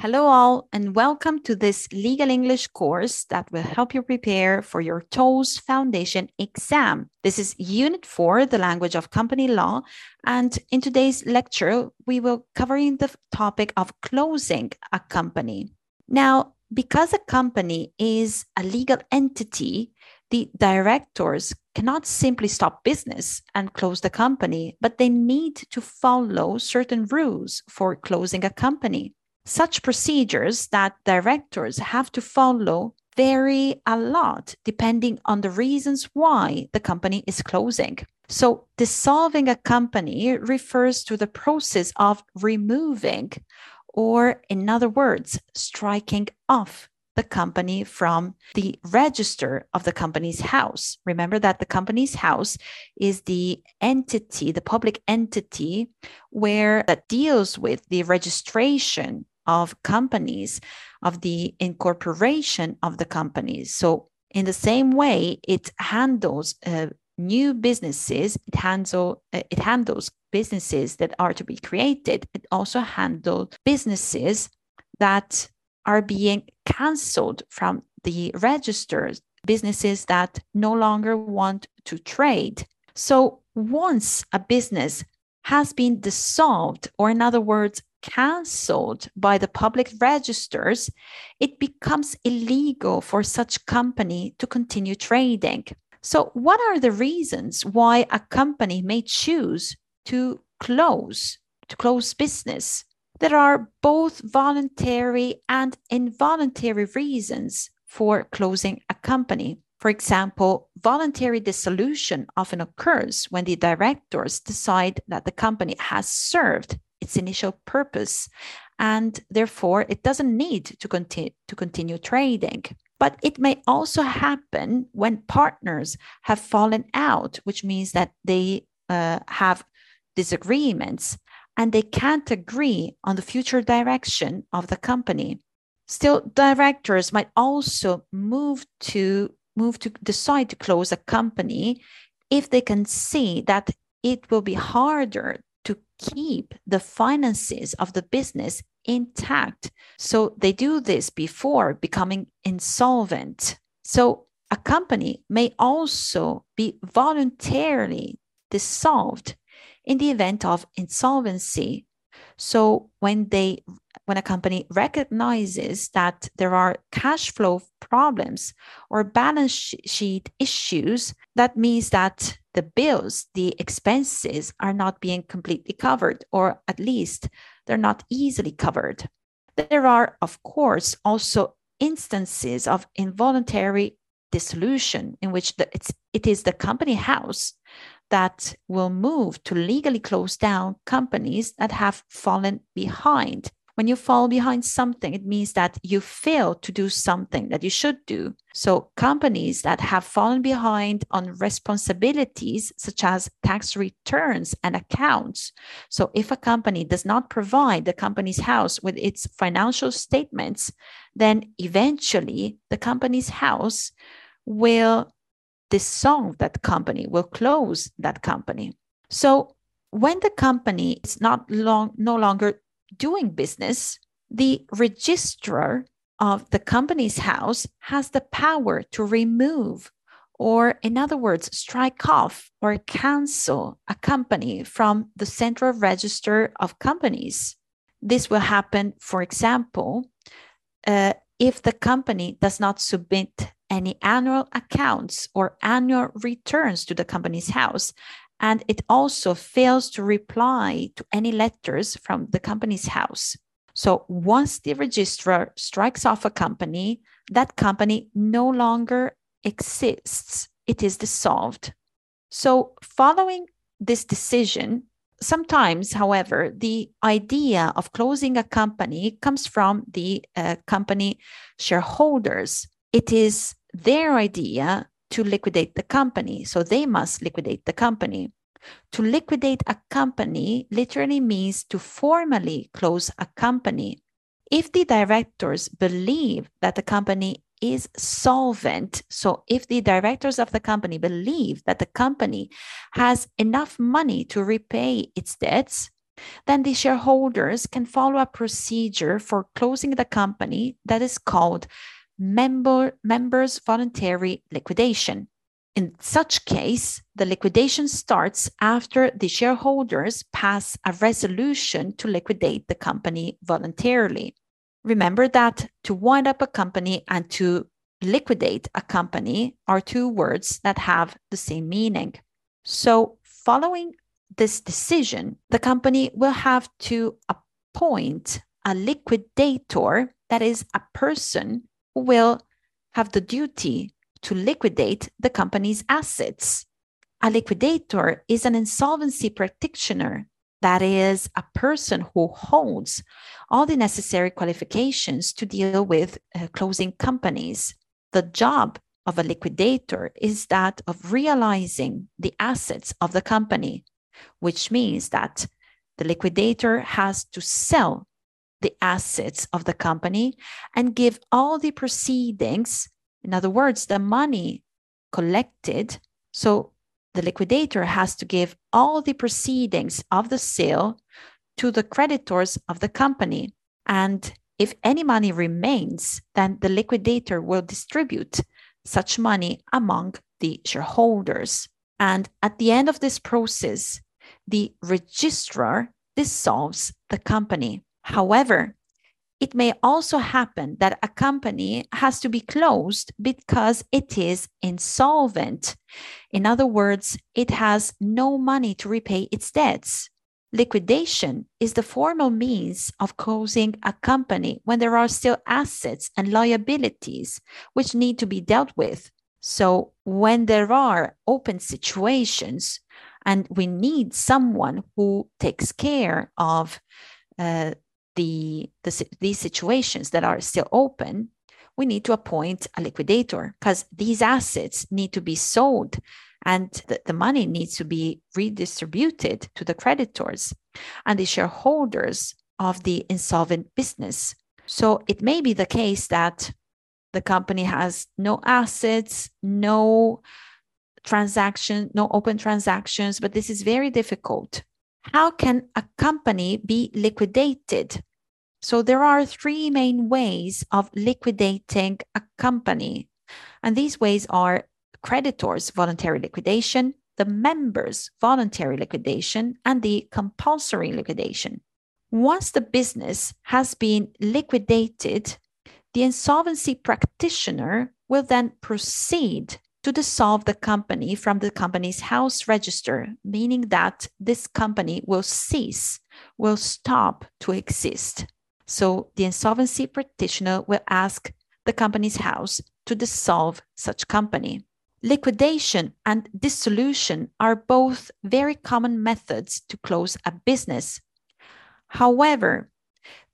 Hello, all, and welcome to this legal English course that will help you prepare for your TOLES Foundation exam. This is Unit 4, the language of company law. And in today's lecture, we will covering the topic of closing a company. Now, because a company is a legal entity, the directors cannot simply stop business and close the company, but they need to follow certain rules for closing a company such procedures that directors have to follow vary a lot depending on the reasons why the company is closing. So, dissolving a company refers to the process of removing, or in other words, striking off the company from the register of the Companies House. Remember that the Companies House is the entity, the public entity where that deals with the registration of companies, of the incorporation of the companies. So, in the same way, it handles uh, new businesses. It handle uh, it handles businesses that are to be created. It also handles businesses that are being cancelled from the registers. Businesses that no longer want to trade. So once a business has been dissolved, or in other words, cancelled by the public registers, it becomes illegal for such company to continue trading. So, what are the reasons why a company may choose to close, to close business? There are both voluntary and involuntary reasons for closing a company. For example, voluntary dissolution often occurs when the directors decide that the company has served its initial purpose and therefore it doesn't need to continue to continue trading. But it may also happen when partners have fallen out which means that they uh, have disagreements and they can't agree on the future direction of the company. Still directors might also move to move to decide to close a company if they can see that it will be harder to keep the finances of the business intact. So they do this before becoming insolvent. So a company may also be voluntarily dissolved in the event of insolvency. So when they when a company recognizes that there are cash flow problems or balance sheet issues, that means that the bills, the expenses are not being completely covered, or at least they're not easily covered. There are, of course, also instances of involuntary dissolution in which the, it's, it is the company house that will move to legally close down companies that have fallen behind when you fall behind something, it means that you fail to do something that you should do. So, companies that have fallen behind on responsibilities such as tax returns and accounts. So, if a company does not provide the Companies House with its financial statements, then eventually the Companies House will dissolve that company, will close that company. So, when the company is not long no longer doing business, the registrar of the Companies House has the power to remove, or in other words, strike off or cancel a company from the central register of companies. This will happen, for example, uh, if the company does not submit any annual accounts or annual returns to the company's house and it also fails to reply to any letters from the Companies House. So once the registrar strikes off a company, that company no longer exists, it is dissolved. So, following this decision, sometimes, however, the idea of closing a company comes from the uh, company shareholders. It is their idea to liquidate the company. So they must liquidate the company. To liquidate a company literally means to formally close a company. If the directors believe that the company is solvent, so if the directors of the company believe that the company has enough money to repay its debts, then the shareholders can follow a procedure for closing the company that is called member, members voluntary liquidation. In such case, the liquidation starts after the shareholders pass a resolution to liquidate the company voluntarily. Remember that to wind up a company and to liquidate a company are two words that have the same meaning. So, following this decision, the company will have to appoint a liquidator, that is, a person will have the duty to liquidate the company's assets. A liquidator is an insolvency practitioner, that is, a person who holds all the necessary qualifications to deal with uh, closing companies. The job of a liquidator is that of realizing the assets of the company, which means that the liquidator has to sell the assets of the company and give all the proceedings, in other words, the money collected. So the liquidator has to give all the proceedings of the sale to the creditors of the company. And if any money remains, then the liquidator will distribute such money among the shareholders. And at the end of this process, the registrar dissolves the company. However, it may also happen that a company has to be closed because it is insolvent. In other words, it has no money to repay its debts. Liquidation is the formal means of closing a company when there are still assets and liabilities which need to be dealt with. So, when there are open situations and we need someone who takes care of uh, the, the these situations that are still open, we need to appoint a liquidator because these assets need to be sold and the, the money needs to be redistributed to the creditors and the shareholders of the insolvent business. So it may be the case that the company has no assets, no transaction, no open transactions, but this is very difficult how can a company be liquidated? So there are three main ways of liquidating a company. And these ways are creditors' voluntary liquidation, the members' voluntary liquidation, and the compulsory liquidation. Once the business has been liquidated, the insolvency practitioner will then proceed to dissolve the company from the Companies House register, meaning that this company will cease, will stop to exist. So the insolvency practitioner will ask the Companies House to dissolve such company. Liquidation and dissolution are both very common methods to close a business. However,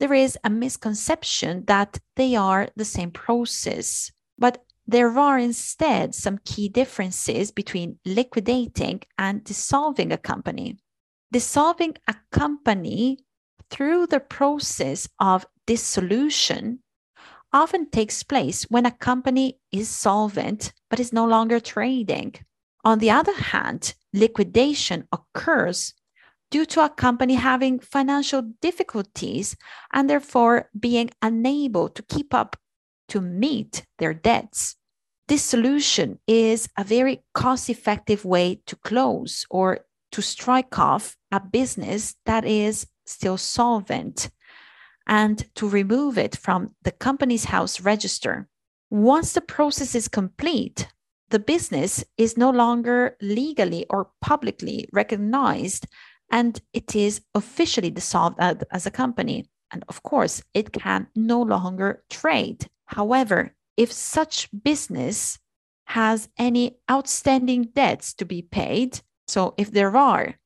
there is a misconception that they are the same process. But there are instead some key differences between liquidating and dissolving a company. Dissolving a company through the process of dissolution often takes place when a company is solvent but is no longer trading. On the other hand, liquidation occurs due to a company having financial difficulties and therefore being unable to keep up to meet their debts. Dissolution is a very cost effective way to close or to strike off a business that is still solvent and to remove it from the Companies House register. Once the process is complete, the business is no longer legally or publicly recognized and it is officially dissolved as a company. And of course, it can no longer trade. However, if such business has any outstanding debts to be paid, so if there are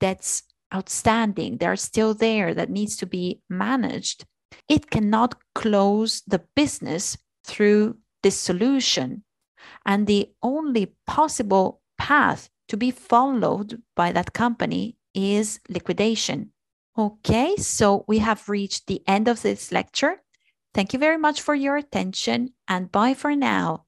debts outstanding, they're still there that needs to be managed, it cannot close the business through dissolution. And the only possible path to be followed by that company is liquidation. Okay, so we have reached the end of this lecture. Thank you very much for your attention and bye for now.